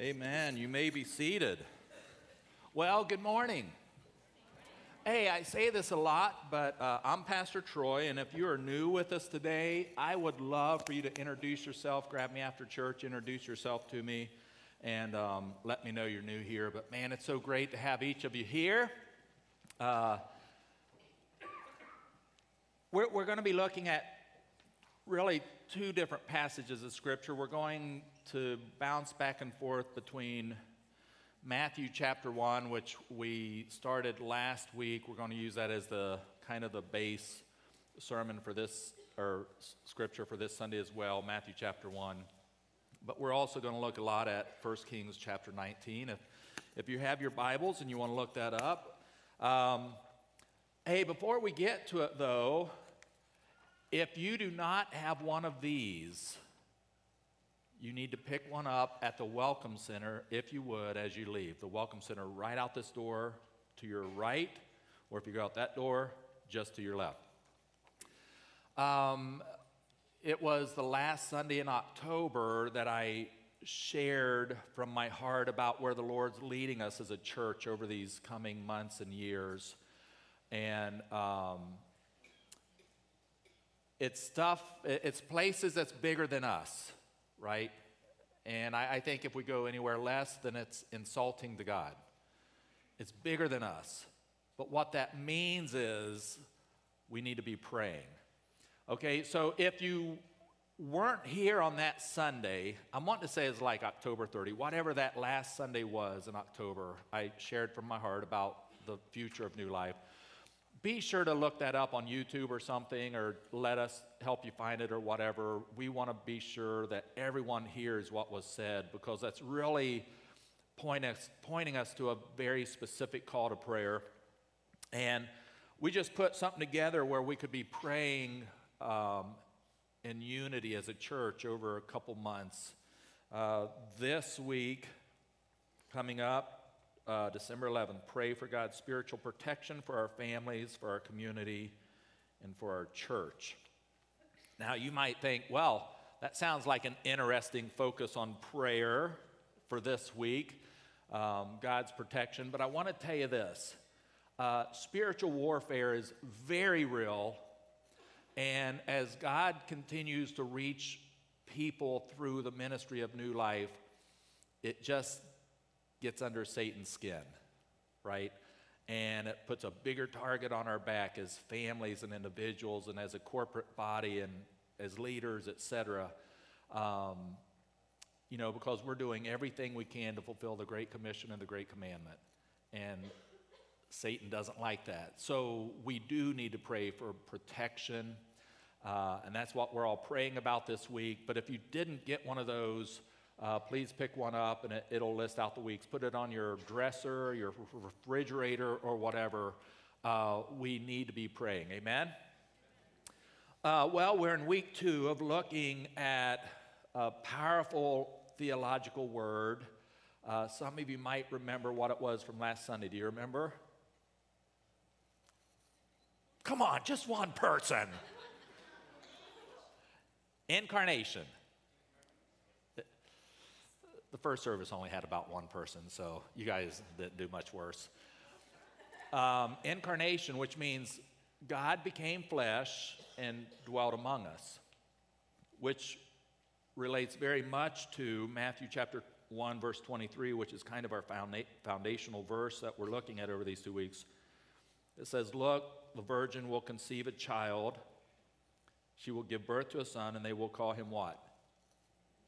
Amen. You may be seated. Well, good morning. Hey, I say this a lot, but uh, I'm Pastor Troy, and if you are new with us today, I would love for you to introduce yourself. Grab me after church, introduce yourself to me, and um, let me know you're new here. But man, it's so great to have each of you here. Uh, we're, we're going to be looking at really two different passages of Scripture. We're going to bounce back and forth between Matthew chapter 1, which we started last week. We're going to use that as the kind of the base sermon for this, or scripture for this Sunday as well, Matthew chapter 1. But we're also going to look a lot at 1 Kings chapter 19. If, if you have your Bibles and you want to look that up. Um, hey, before we get to it though, if you do not have one of these, you need to pick one up at the Welcome Center, if you would, as you leave. The Welcome Center right out this door to your right, or if you go out that door, just to your left. Um, it was the last Sunday in October that I shared from my heart about where the Lord's leading us as a church over these coming months and years. And um, it's stuff, it's places that's bigger than us, right? And I, I, think if we go anywhere less, then it's insulting to God. It's bigger than us. But what that means is we need to be praying. Okay, so if you weren't here on that Sunday, I'm wanting to say it's like October 30, whatever that last Sunday was in October, I shared from my heart about the future of New Life be sure to look that up on YouTube or something, or let us help you find it or whatever. We want to be sure that everyone hears what was said because that's really point us, pointing us to a very specific call to prayer. And we just put something together where we could be praying um, in unity as a church over a couple months. Uh, this week, coming up, uh, December 11th, pray for God's spiritual protection for our families, for our community, and for our church. Now, you might think, well, that sounds like an interesting focus on prayer for this week, um, God's protection, but I want to tell you this uh, spiritual warfare is very real, and as God continues to reach people through the ministry of New Life, it just gets under Satan's skin, right? And it puts a bigger target on our back as families and individuals and as a corporate body and as leaders, etc. Um, you know, because we're doing everything we can to fulfill the Great Commission and the Great Commandment. And Satan doesn't like that. So we do need to pray for protection. Uh, and that's what we're all praying about this week. But if you didn't get one of those, uh, please pick one up and it, will list out the weeks. Put it on your dresser, your refrigerator, or whatever. Uh, we need to be praying. Amen? Uh, well, we're in week two of looking at a powerful theological word. Uh, some of you might remember what it was from last Sunday. Do you remember? Come on, just one person. Incarnation the first service only had about one person, so you guys didn't do much worse. Um, incarnation, which means God became flesh and dwelt among us, which relates very much to Matthew chapter 1, verse 23, which is kind of our founda- foundational verse that we're looking at over these two weeks. It says, Look, the virgin will conceive a child. She will give birth to a son, and they will call him what?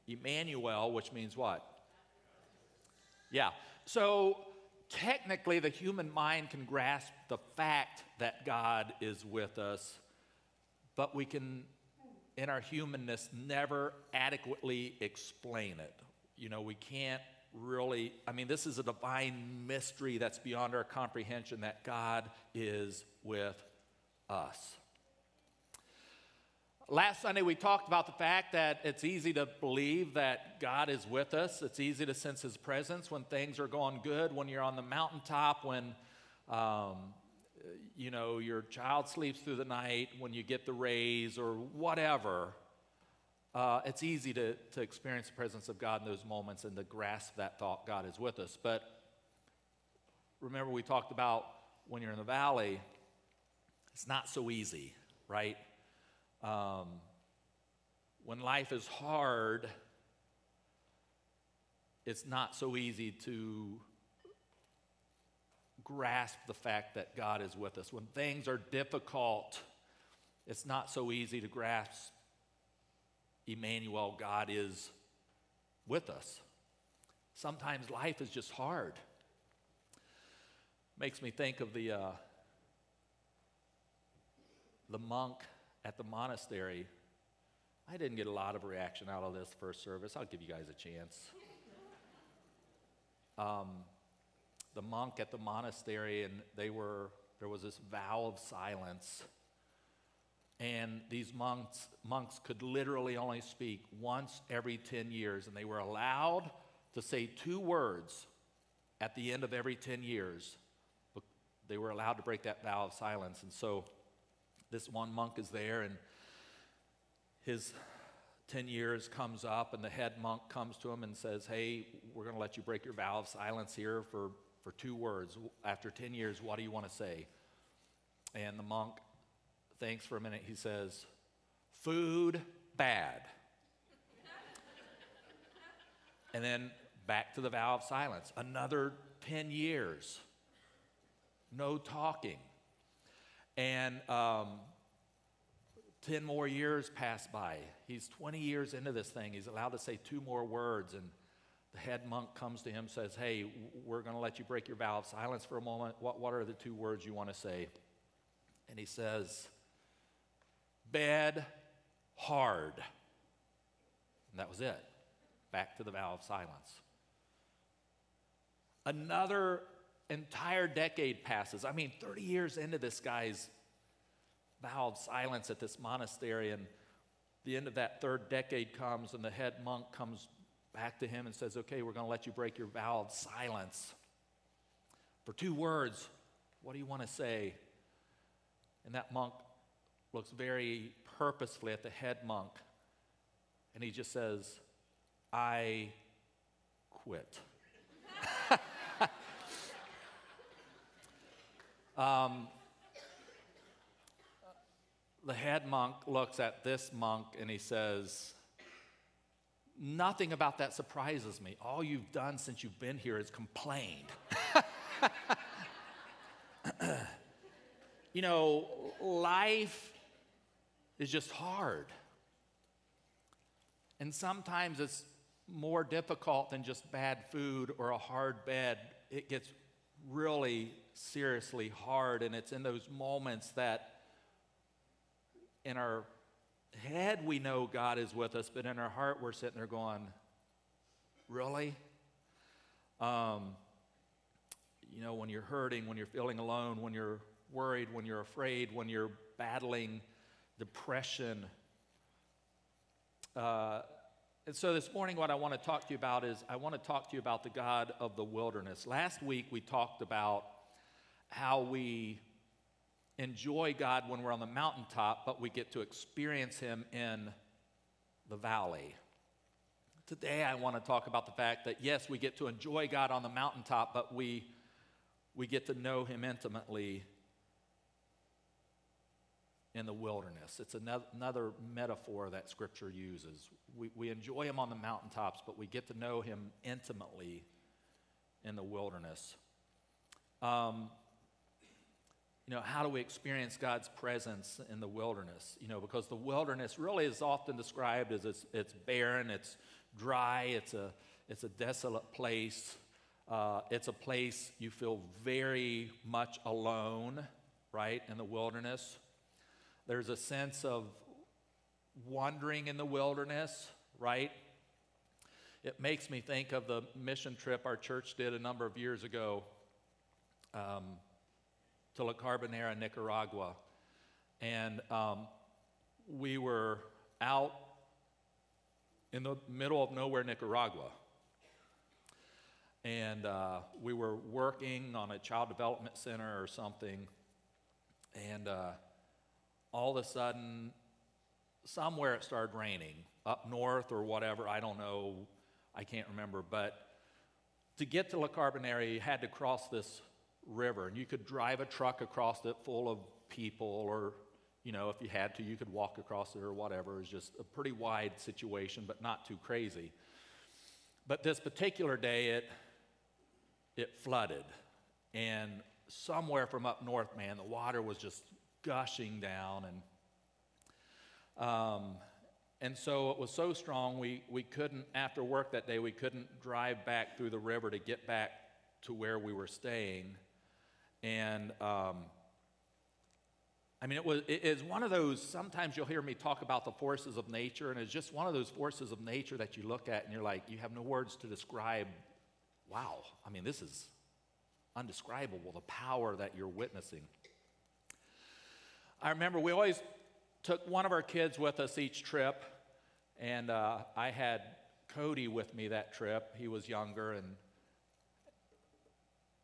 Emmanuel, which means what? Yeah. So technically, the human mind can grasp the fact that God is with us, but we can, in our humanness, never adequately explain it. You know, we can't really, I mean, this is a divine mystery that's beyond our comprehension that God is with us. Last Sunday, we talked about the fact that it's easy to believe that God is with us. It's easy to sense His presence when things are going good, when you're on the mountaintop, when um, you know your child sleeps through the night, when you get the raise, or whatever. uh, it's easy to, to experience the presence of God in those moments and to grasp that thought God is with us. But remember, we talked about when you're in the valley, it's not so easy, right? Um, when life is hard, it's not so easy to grasp the fact that God is with us. When things are difficult, it's not so easy to grasp Emmanuel, God is with us. Sometimes life is just hard. Makes me think of the, uh, the monk at the monastery. I didn't get a lot of reaction out of this first service. I'll give you guys a chance. Um, the monk at the monastery, and they were, there was this vow of silence. And these monks, monks could literally only speak once every 10 years, and they were allowed to say two words at the end of every 10 years. But they were allowed to break that vow of silence. And so this one monk is there, and his 10 years comes up, and the head monk comes to him and says, Hey, we're going to let you break your vow of silence here for, for two words. After 10 years, what do you want to say? And the monk thinks for a minute. He says, Food, bad. and then back to the vow of silence. Another 10 years, no talking. And um, 10 more years pass by. He's 20 years into this thing. He's allowed to say two more words. And the head monk comes to him says, Hey, we're going to let you break your vow of silence for a moment. What, what are the two words you want to say? And he says, Bed hard. And that was it. Back to the vow of silence. Another entire decade passes. I mean, 30 years into this guy's vow of silence at this monastery, and the end of that third decade comes, and the head monk comes back to him and says, Okay, we're going to let you break your vow of silence. For two words, what do you want to say? And that monk looks very purposefully at the head monk, and he just says, I quit. Um, the head monk looks at this monk and he says, Nothing about that surprises me. All you've done since you've been here is complained. you know, life is just hard. And sometimes it's more difficult than just bad food or a hard bed. It gets really seriously hard, and it's in those moments that in our head we know God is with us, but in our heart we're sitting there going, Really? Um, you know, when you're hurting, when you're feeling alone, when you're worried, when you're afraid, when you're battling depression. Uh, and so this morning, what I want to talk to you about is I want to talk to you about the God of the wilderness. Last week, we talked about how we enjoy God when we're on the mountaintop, but we get to experience Him in the valley. Today, I want to talk about the fact that yes, we get to enjoy God on the mountaintop, but we, we get to know Him intimately in the wilderness. It's another, another metaphor that Scripture uses. We, we enjoy Him on the mountaintops, but we get to know Him intimately in the wilderness. Um, you know, how do we experience God's presence in the wilderness? You know, because the wilderness really is often described as it's, it's barren, it's dry, it's a, it's a desolate place. Uh, it's a place you feel very much alone, right, in the wilderness. There's a sense of wandering in the wilderness, right? It makes me think of the mission trip our church did a number of years ago um, to La Carbonera, Nicaragua. And um, we were out in the middle of nowhere, Nicaragua. And uh, we were working on a child development center or something. And uh, all of a sudden, somewhere it started raining. up north or whatever. I don't know. I can't remember. But to get to La Carbonera, you had to cross this river, and you could drive a truck across it full of people, or you know, if you had to, you could walk across it or whatever. It was just a pretty wide situation, but not too crazy. But this particular day, it it flooded, and somewhere from up north, man, the water was just gushing down, and um, and so it was so strong we we couldn't after work that day we couldn't drive back through the river to get back to where we were staying, and. Um, I mean, it was it is one of those. Sometimes you'll hear me talk about the forces of nature, and it's just one of those forces of nature that you look at and you're like, you have no words to describe. Wow, I mean, this is undescribable. The power that you're witnessing. I remember we always took one of our kids with us each trip, and uh, I had Cody with me that trip. He was younger, and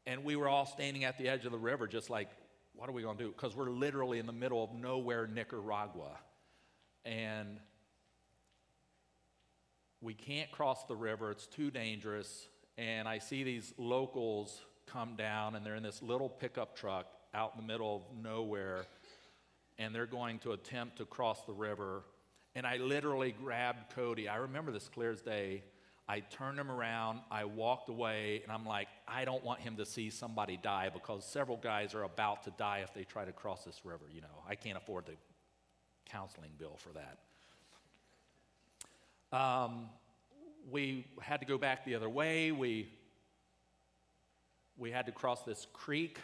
and we were all standing at the edge of the river, just like what are we going to do? Because we're literally in the middle of nowhere, Nicaragua. And we can't cross the river, it's too dangerous. And I see these locals come down, and they're in this little pickup truck out in the middle of nowhere, and they're going to attempt to cross the river. And I literally grabbed Cody. I remember this clear as day. I turned him around, I walked away, and I'm like, I don't want him to see somebody die because several guys are about to die if they try to cross this river. You know, I can't afford the counseling bill for that. Um, we had to go back the other way. We, we had to cross this creek.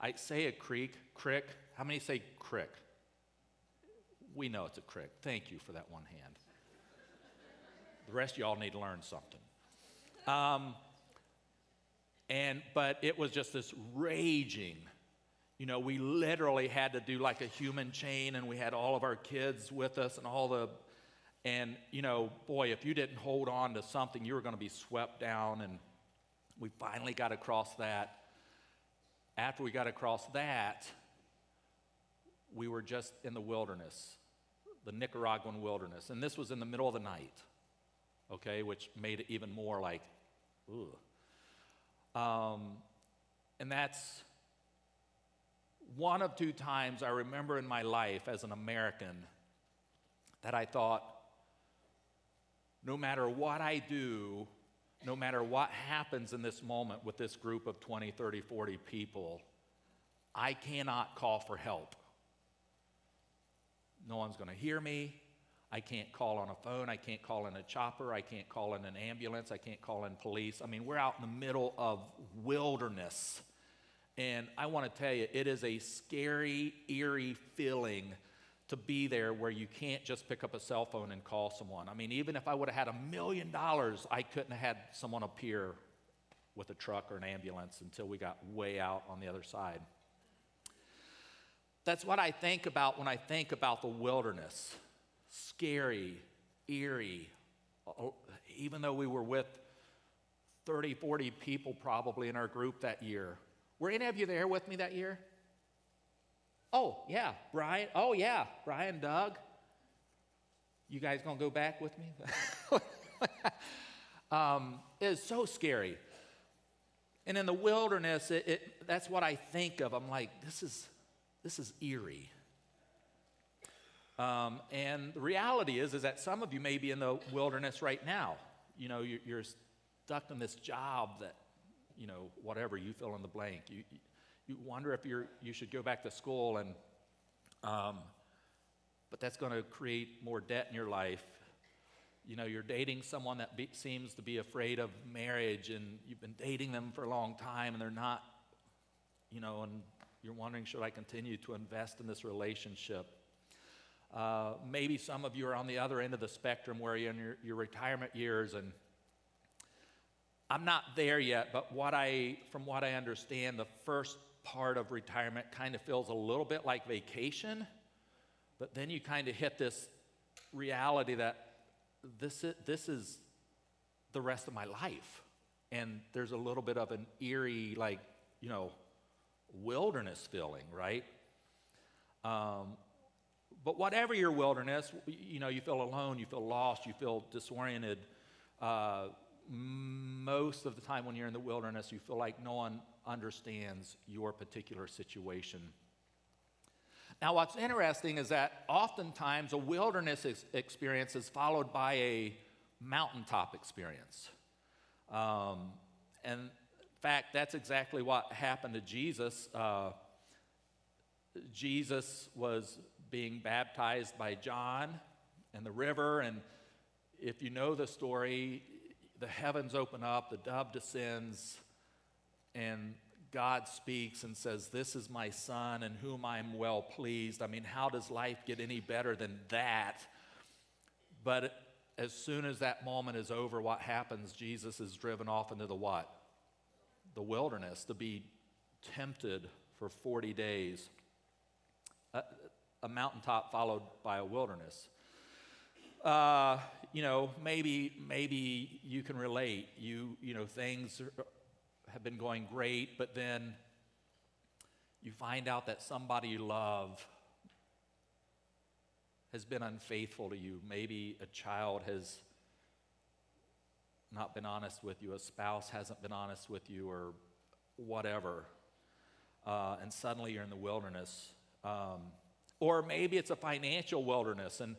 I say a creek, crick. How many say crick? We know it's a crick. Thank you for that one hand. The rest of y'all need to learn something. Um, and but it was just this raging. You know, we literally had to do like a human chain, and we had all of our kids with us, and all the, and you know, boy, if you didn't hold on to something, you were going to be swept down. And we finally got across that. After we got across that, we were just in the wilderness, the Nicaraguan wilderness, and this was in the middle of the night okay, which made it even more like, ugh. Um, and that's one of two times I remember in my life as an American that I thought, no matter what I do, no matter what happens in this moment with this group of 20, 30, 40 people, I cannot call for help. No one's going to hear me. I can't call on a phone. I can't call in a chopper. I can't call in an ambulance. I can't call in police. I mean, we're out in the middle of wilderness. And I want to tell you, it is a scary, eerie feeling to be there where you can't just pick up a cell phone and call someone. I mean, even if I would have had a million dollars, I couldn't have had someone appear with a truck or an ambulance until we got way out on the other side. That's what I think about when I think about the wilderness scary, eerie, even though we were with 30, 40 people probably in our group that year. Were any of you there with me that year? Oh, yeah, Brian. Oh, yeah, Brian, Doug. You guys gonna go back with me? um, it's so scary. And in the wilderness, it, it, that's what I think of. I'm like, this is, this is eerie. Um, and the reality is, is that some of you may be in the wilderness right now. You know, you're, you're stuck in this job that, you know, whatever, you fill in the blank. You, you wonder if you're, you should go back to school and, um, but that's going to create more debt in your life. You know, you're dating someone that be, seems to be afraid of marriage and you've been dating them for a long time and they're not, you know, and you're wondering, should I continue to invest in this relationship? Uh, maybe some of you are on the other end of the spectrum where you're in your, your retirement years, and I'm not there yet, but what I, from what I understand, the first part of retirement kind of feels a little bit like vacation, but then you kind of hit this reality that this is, this is the rest of my life. And there's a little bit of an eerie, like, you know, wilderness feeling, right? Um, but whatever your wilderness, you know, you feel alone, you feel lost, you feel disoriented. Uh, most of the time when you're in the wilderness, you feel like no one understands your particular situation. Now, what's interesting is that oftentimes a wilderness ex- experience is followed by a mountaintop experience. Um, and in fact, that's exactly what happened to Jesus. Uh, Jesus was being baptized by John in the river, and if you know the story, the heavens open up, the dove descends, and God speaks and says, This is my son in whom I'm well pleased. I mean, how does life get any better than that? But as soon as that moment is over, what happens? Jesus is driven off into the what? The wilderness to be tempted for 40 days. A, a mountaintop followed by a wilderness. Uh, you know, maybe maybe you can relate. You you know things have been going great, but then you find out that somebody you love has been unfaithful to you. Maybe a child has not been honest with you, a spouse hasn't been honest with you, or whatever. Uh, and suddenly you're in the wilderness. Um, or maybe it's a financial wilderness and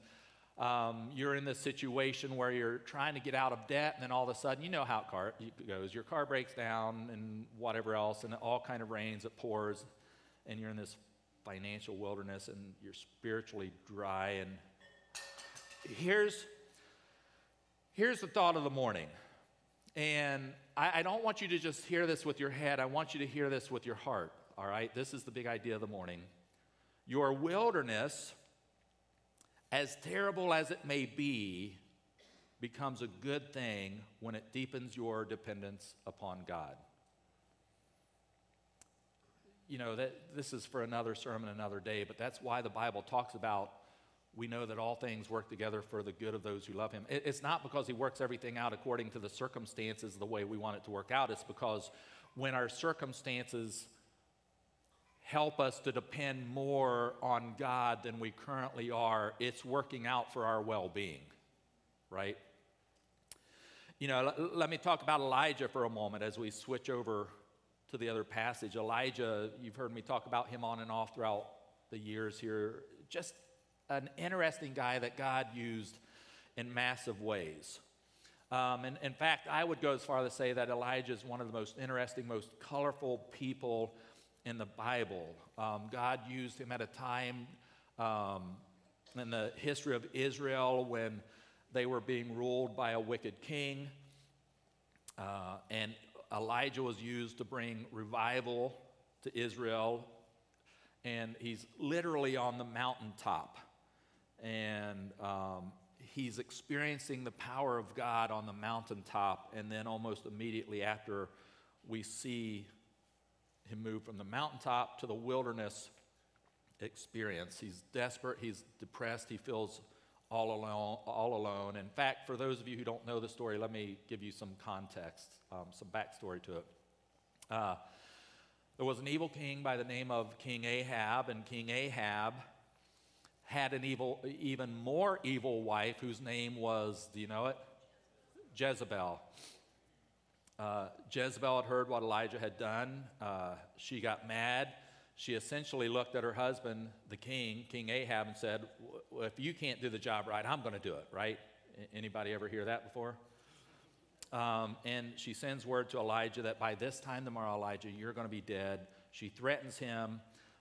um, you're in this situation where you're trying to get out of debt and then all of a sudden you know how it, car, goes your car breaks down and whatever else and it all kind of rains it pours and you're in this financial wilderness and you're spiritually dry and here's here's the thought of the morning. And I, I don't want you to just hear this with your head i want you to hear this with your heart all right? This is the big idea of the morning your wilderness as terrible as it may be, becomes a good thing when it deepens your dependence upon God. You know, that, this is for another sermon another day, but that's why the Bible talks about we know that all things work together for the good of those who love him. It, it's not because he works everything out according to the circumstances the way we want it to work out. It's because when our circumstances help us to depend more on God than we currently are, it's working out for our well being, right? You know, l- let me talk about Elijah for a moment as we switch over to the other passage. Elijah, you've heard me talk about him on and off throughout the years here. Just an interesting guy that God used in massive ways. Um, and in fact, I would go as far as to say that Elijah is one of the most interesting, most colorful people in the Bible. Um, God used him at a time um, in the history of Israel when they were being ruled by a wicked king. Uh, and Elijah was used to bring revival to Israel. And he's literally on the mountaintop. And um, he's experiencing the power of God on the mountaintop. And then almost immediately after, we see him moved from the mountaintop to the wilderness experience. He's desperate, he's depressed, he feels all alone. All alone. In fact, for those of you who don't know the story, let me give you some context, um, some backstory to it. Uh, there was an evil king by the name of King Ahab, and King Ahab had an evil, even more evil wife whose name was, do you know it? Jezebel. Uh, Jezebel had heard what Elijah had done. Uh, she got mad. She essentially looked at her husband, the king, King Ahab, and said, well, "If you can't do the job right, I'm going to do it." Right? Anybody ever hear that before? Um, and she sends word to Elijah that by this time tomorrow, Elijah, you're going to be dead. She threatens him.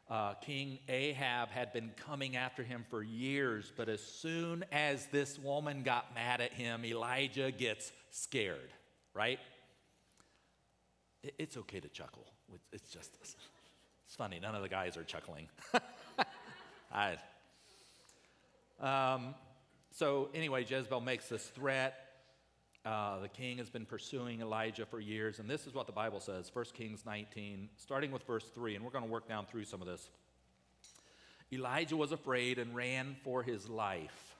Uh, King Ahab had been coming after him for years, but as soon as this woman got mad at him, Elijah gets scared, right? It's okay to chuckle. It's just, it's funny. None of the guys are chuckling. I, um, so, anyway, Jezebel makes this threat. Uh, the king has been pursuing Elijah for years, and this is what the Bible says 1 Kings 19, starting with verse 3, and we're going to work down through some of this. Elijah was afraid and ran for his life.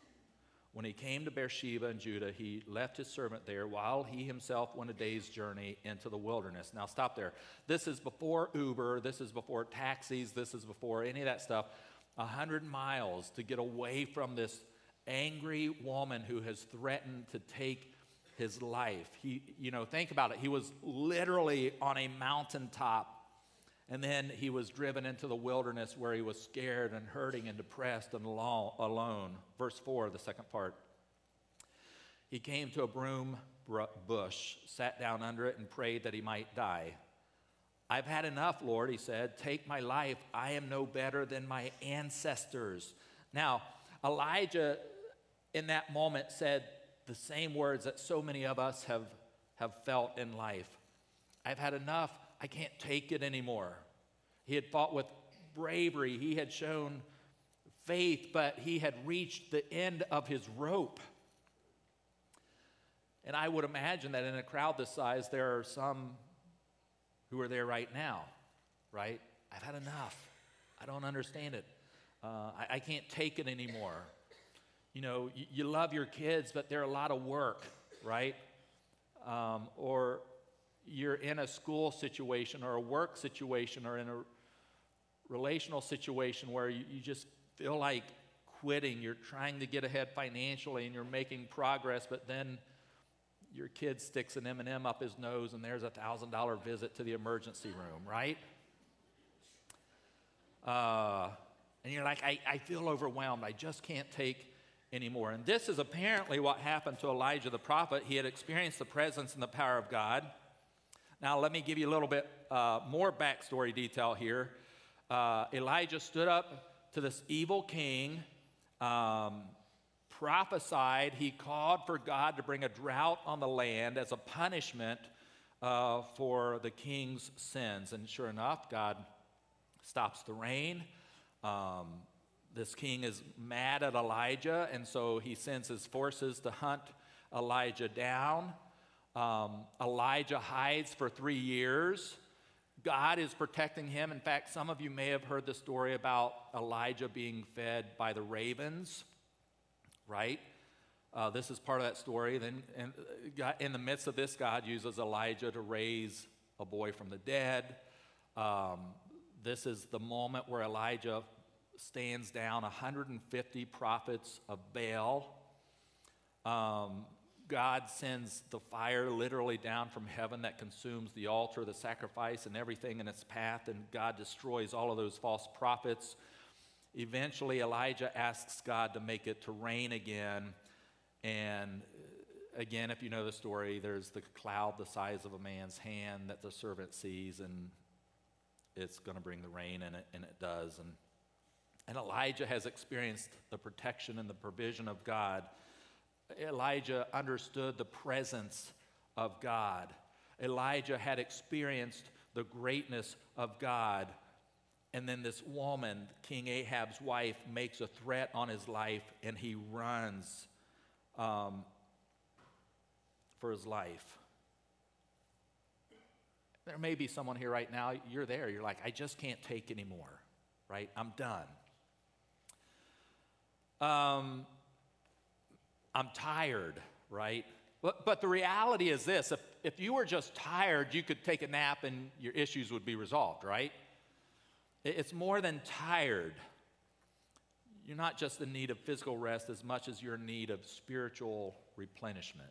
When he came to Beersheba in Judah, he left his servant there while he himself went a day's journey into the wilderness. Now, stop there. This is before Uber. This is before taxis. This is before any of that stuff. a hundred miles to get away from this angry woman who has threatened to take his life. He, you know, think about it. He was literally on a mountaintop, and then he was driven into the wilderness where he was scared and hurting and depressed and alone. Verse 4, the second part. He came to a broom bush, sat down under it, and prayed that he might die. I've had enough, Lord, he said. Take my life. I am no better than my ancestors. Now, Elijah in that moment said the same words that so many of us have, have felt in life I've had enough. I can't take it anymore. He had fought with bravery, he had shown faith, but he had reached the end of his rope. And I would imagine that in a crowd this size, there are some who are there right now, right? I've had enough. I don't understand it. Uh, I, I, can't take it anymore. You know, you, you, love your kids, but they're a lot of work, right? Um, or you're in a school situation or a work situation or in a relational situation where you, you just feel like quitting. You're trying to get ahead financially and you're making progress, but then your kid sticks an M&M up his nose and there's a $1,000 visit to the emergency room, right? Uh, and you're like, I, I feel overwhelmed. I just can't take anymore. And this is apparently what happened to Elijah the prophet. He had experienced the presence and the power of God. Now, let me give you a little bit uh, more backstory detail here. Uh, Elijah stood up to this evil king. Um, prophesied, he called for God to bring a drought on the land as a punishment uh, for the king's sins. And sure enough, God stops the rain. Um, this king is mad at Elijah, and so he sends his forces to hunt Elijah down. Um, Elijah hides for three years. God is protecting him. In fact, some of you may have heard the story about Elijah being fed by the ravens right? Uh, this is part of that story. Then, in, uh, in the midst of this, God uses Elijah to raise a boy from the dead. Um, this is the moment where Elijah stands down 150 prophets of Baal. Um, God sends the fire literally down from heaven that consumes the altar, the sacrifice, and everything in its path, and God destroys all of those false prophets. Eventually, Elijah asks God to make it to rain again. And uh, again, if you know the story, there's the cloud the size of a man's hand that the servant sees, and it's going to bring the rain, and it, and it does. And, and Elijah has experienced the protection and the provision of God. Elijah understood the presence of God. Elijah had experienced the greatness of God. And then this woman, King Ahab's wife, makes a threat on his life and he runs um, for his life. There may be someone here right now, you're there, you're like, I just can't take anymore, right? I'm done. Um, I'm tired, right? But, but the reality is this if, if you were just tired, you could take a nap and your issues would be resolved, right? It's more than tired. You're not just in need of physical rest as much as you're in need of spiritual replenishment.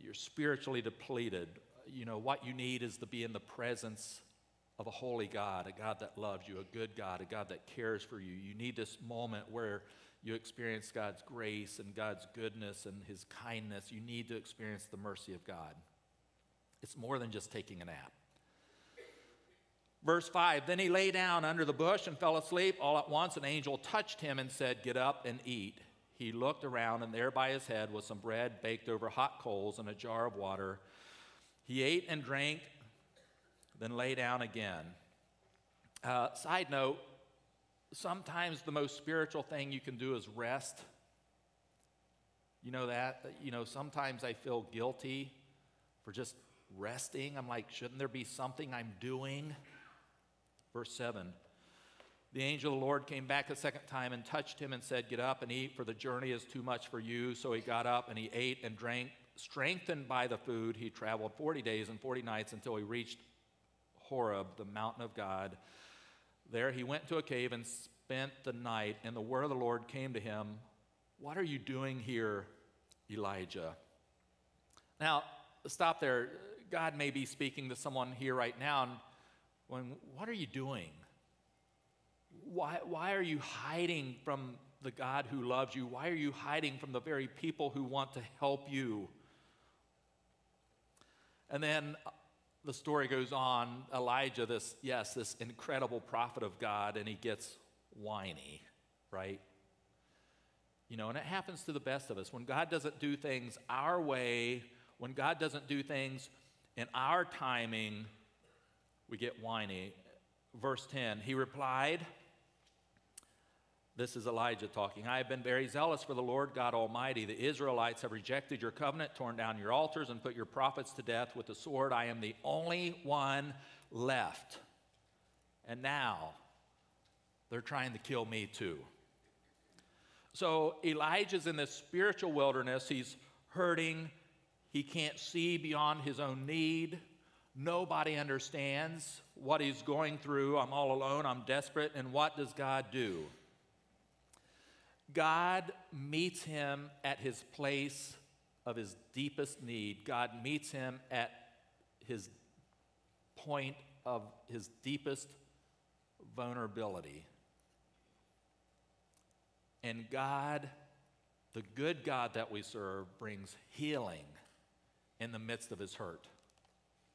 You're spiritually depleted. You know, what you need is to be in the presence of a holy God, a God that loves you, a good God, a God that cares for you. You need this moment where you experience God's grace and God's goodness and His kindness. You need to experience the mercy of God. It's more than just taking a nap. Verse 5 Then he lay down under the bush and fell asleep. All at once, an angel touched him and said, Get up and eat. He looked around, and there by his head was some bread baked over hot coals and a jar of water. He ate and drank, then lay down again. Uh, side note sometimes the most spiritual thing you can do is rest. You know that? You know, sometimes I feel guilty for just resting. I'm like, shouldn't there be something I'm doing? Verse 7 The angel of the Lord came back a second time and touched him and said, Get up and eat, for the journey is too much for you. So he got up and he ate and drank. Strengthened by the food, he traveled 40 days and 40 nights until he reached Horeb, the mountain of God. There he went to a cave and spent the night, and the word of the Lord came to him What are you doing here, Elijah? Now, stop there. God may be speaking to someone here right now, and when, what are you doing? Why, why are you hiding from the God who loves you? Why are you hiding from the very people who want to help you? And then the story goes on Elijah, this, yes, this incredible prophet of God, and he gets whiny, right? You know, and it happens to the best of us. When God doesn't do things our way, when God doesn't do things in our timing, we get whiny. Verse 10 He replied, this is Elijah talking. I have been very zealous for the Lord God Almighty. The Israelites have rejected your covenant, torn down your altars, and put your prophets to death with the sword. I am the only one left. And now they're trying to kill me too. So Elijah's in this spiritual wilderness. He's hurting. He can't see beyond his own need. Nobody understands what he's going through. I'm all alone. I'm desperate. And what does God do? God meets him at his place of his deepest need. God meets him at his point of his deepest vulnerability. And God, the good God that we serve, brings healing in the midst of his hurt,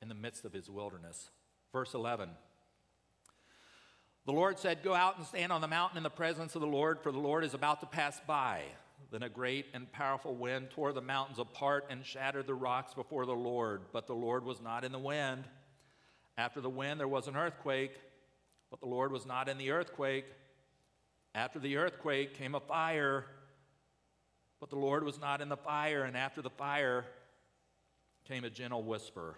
in the midst of his wilderness. Verse 11. The Lord said, Go out and stand on the mountain in the presence of the Lord, for the Lord is about to pass by. Then a great and powerful wind tore the mountains apart and shattered the rocks before the Lord. But the Lord was not in the wind. After the wind, there was an earthquake, but the Lord was not in the earthquake. After the earthquake came a fire, but the Lord was not in the fire. And after the fire came a gentle whisper.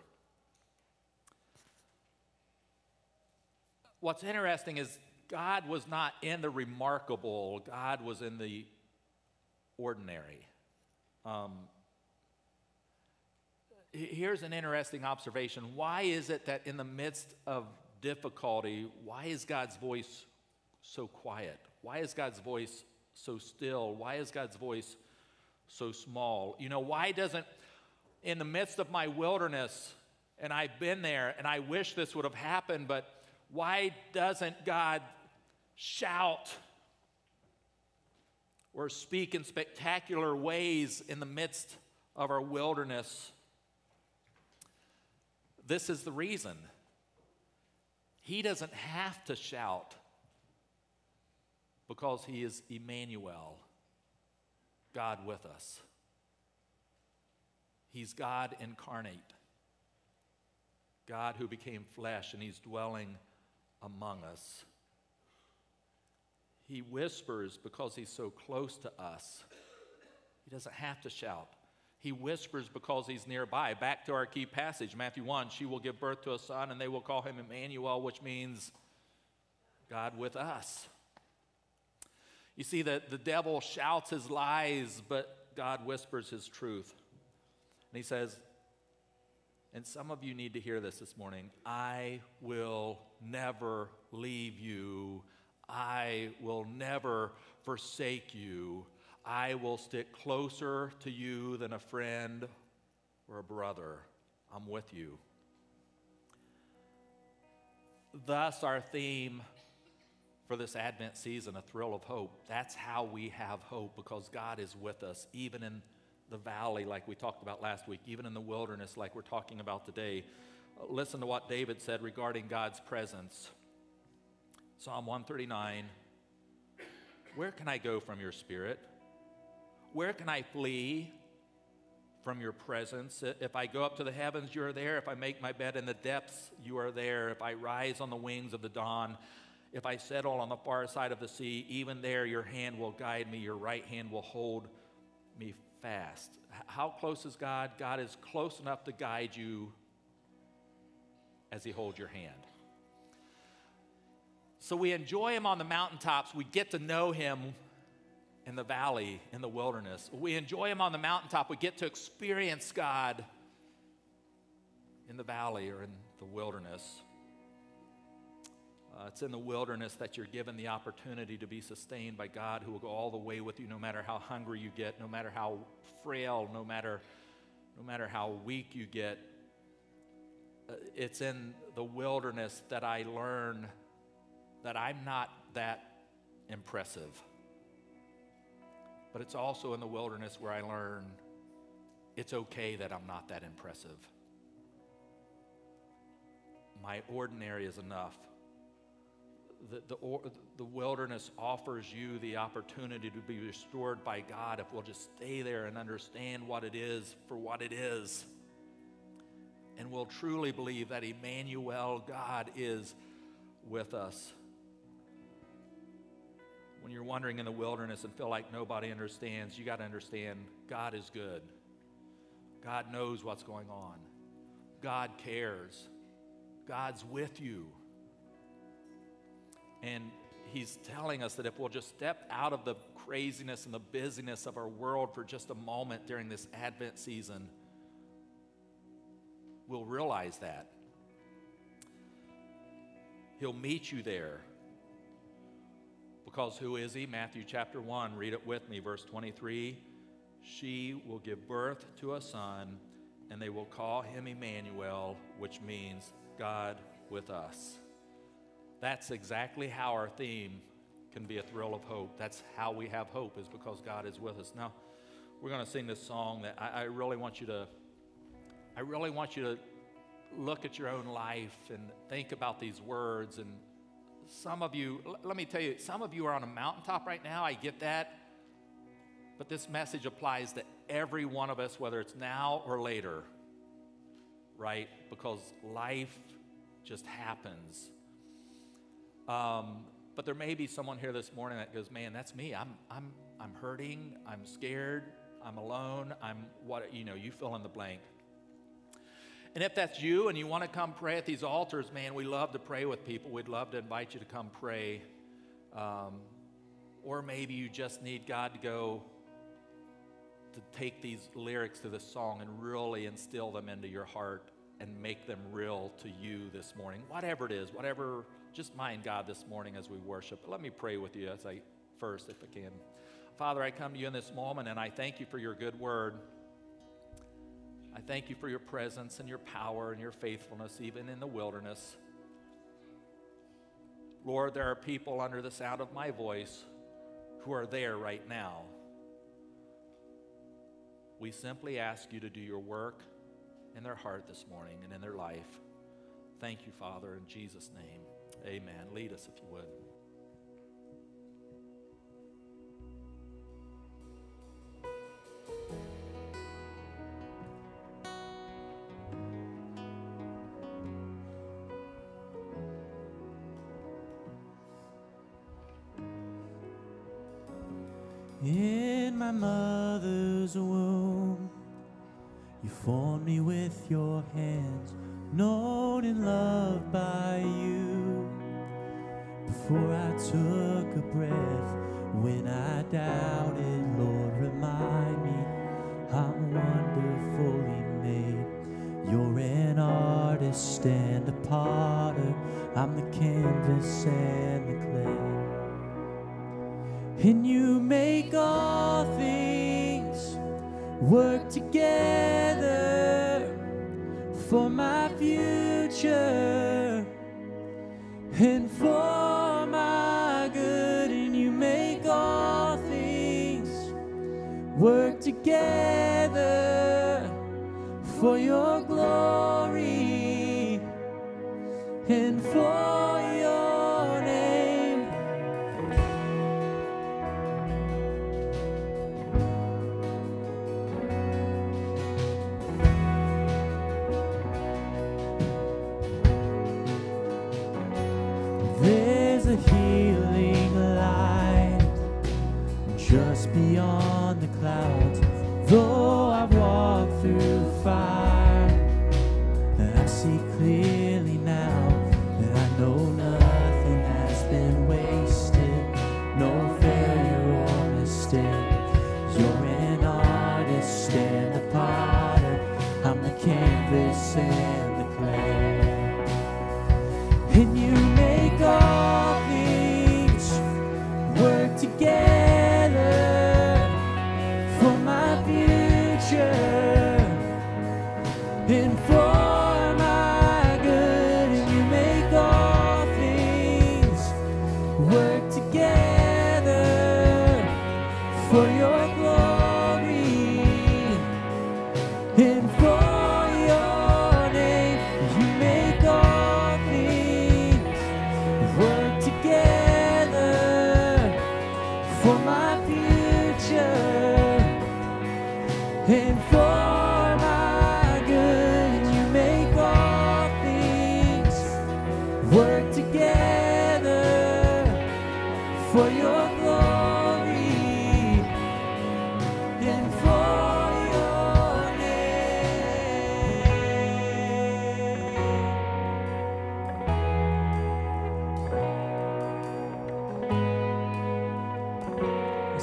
What's interesting is God was not in the remarkable, God was in the ordinary. Um, here's an interesting observation. Why is it that in the midst of difficulty, why is God's voice so quiet? Why is God's voice so still? Why is God's voice so small? You know, why doesn't, in the midst of my wilderness, and I've been there, and I wish this would have happened, but why doesn't God shout or speak in spectacular ways in the midst of our wilderness? This is the reason. He doesn't have to shout because he is Emmanuel, God with us. He's God incarnate, God who became flesh, and he's dwelling among us. He whispers because he's so close to us. He doesn't have to shout. He whispers because he's nearby. Back to our key passage, Matthew 1 She will give birth to a son, and they will call him Emmanuel, which means God with us. You see, that the devil shouts his lies, but God whispers his truth. And he says, and some of you need to hear this this morning I will never leave you. I will never forsake you. I will stick closer to you than a friend or a brother. I'm with you. Thus, our theme for this Advent season, a thrill of hope. That's how we have hope because God is with us, even in the valley, like we talked about last week, even in the wilderness, like we're talking about today. Listen to what David said regarding God's presence. Psalm 139 Where can I go from your spirit? Where can I flee from your presence? If I go up to the heavens, you are there. If I make my bed in the depths, you are there. If I rise on the wings of the dawn, if I settle on the far side of the sea, even there your hand will guide me, your right hand will hold me fast. How close is God? God is close enough to guide you as He holds your hand. So we enjoy Him on the mountaintops. We get to know Him in the valley, in the wilderness. We enjoy Him on the mountaintop. We get to experience God in the valley or in the wilderness. Uh, it's in the wilderness that you're given the opportunity to be sustained by God who will go all the way with you no matter how hungry you get, no matter how frail, no matter, no matter how weak you get. It's in the wilderness that I learn that I'm not that impressive. But it's also in the wilderness where I learn it's okay that I'm not that impressive. My ordinary is enough. The, the, or, the wilderness offers you the opportunity to be restored by God if we'll just stay there and understand what it is for what it is. And we'll truly believe that Immanuel, God, is with us. When you're wandering in the wilderness and feel like nobody understands, you got to understand God is good. God knows what's going on. God cares. God's with you. And He's telling us that if we'll just step out of the craziness and the busyness of our world for just a moment during this Advent season, we'll realize that. He'll meet you there. Because who is He? Matthew chapter 1, read it with me, verse 23 she will give birth to a son, and they will call him Immanuel, which means God with us. That's exactly how our theme can be a thrill of hope. That's how we have hope, is because God is with us. Now, we're going to sing this song that I, I really want you to. I really want you to look at your own life and think about these words. And some of you, let me tell you, some of you are on a mountaintop right now. I get that. But this message applies to every one of us, whether it's now or later, right? Because life just happens. Um, but there may be someone here this morning that goes, "Man, that's me. I'm, I'm, I'm hurting. I'm scared. I'm alone. I'm what you know. You fill in the blank." And if that's you and you want to come pray at these altars, man, we love to pray with people. We'd love to invite you to come pray. Um, or maybe you just need God to go to take these lyrics to this song and really instill them into your heart and make them real to you this morning. Whatever it is, whatever, just mind God this morning as we worship. But let me pray with you as I first, if I can. Father, I come to you in this moment and I thank you for your good word. I thank you for your presence and your power and your faithfulness, even in the wilderness. Lord, there are people under the sound of my voice who are there right now we simply ask you to do your work in their heart this morning and in their life. Thank you, Father, in Jesus' name. Amen. Lead us if you would. Mother's womb, you formed me with your hands, known and loved by you. Before I took a breath, when I doubted, Lord, remind me I'm wonderfully made. You're an artist and a potter, I'm the canvas and the clay and you make all things work together for my future and for my good and you make all things work together for your glory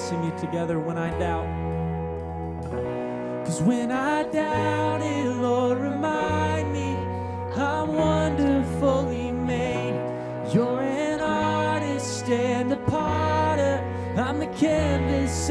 sing it together when I doubt. Cause when I doubt it, Lord, remind me I'm wonderfully made. You're an artist and a potter, I'm the canvas.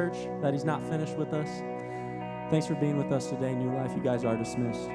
church, that He's not finished with us. Thanks for being with us today, New Life. You guys are dismissed.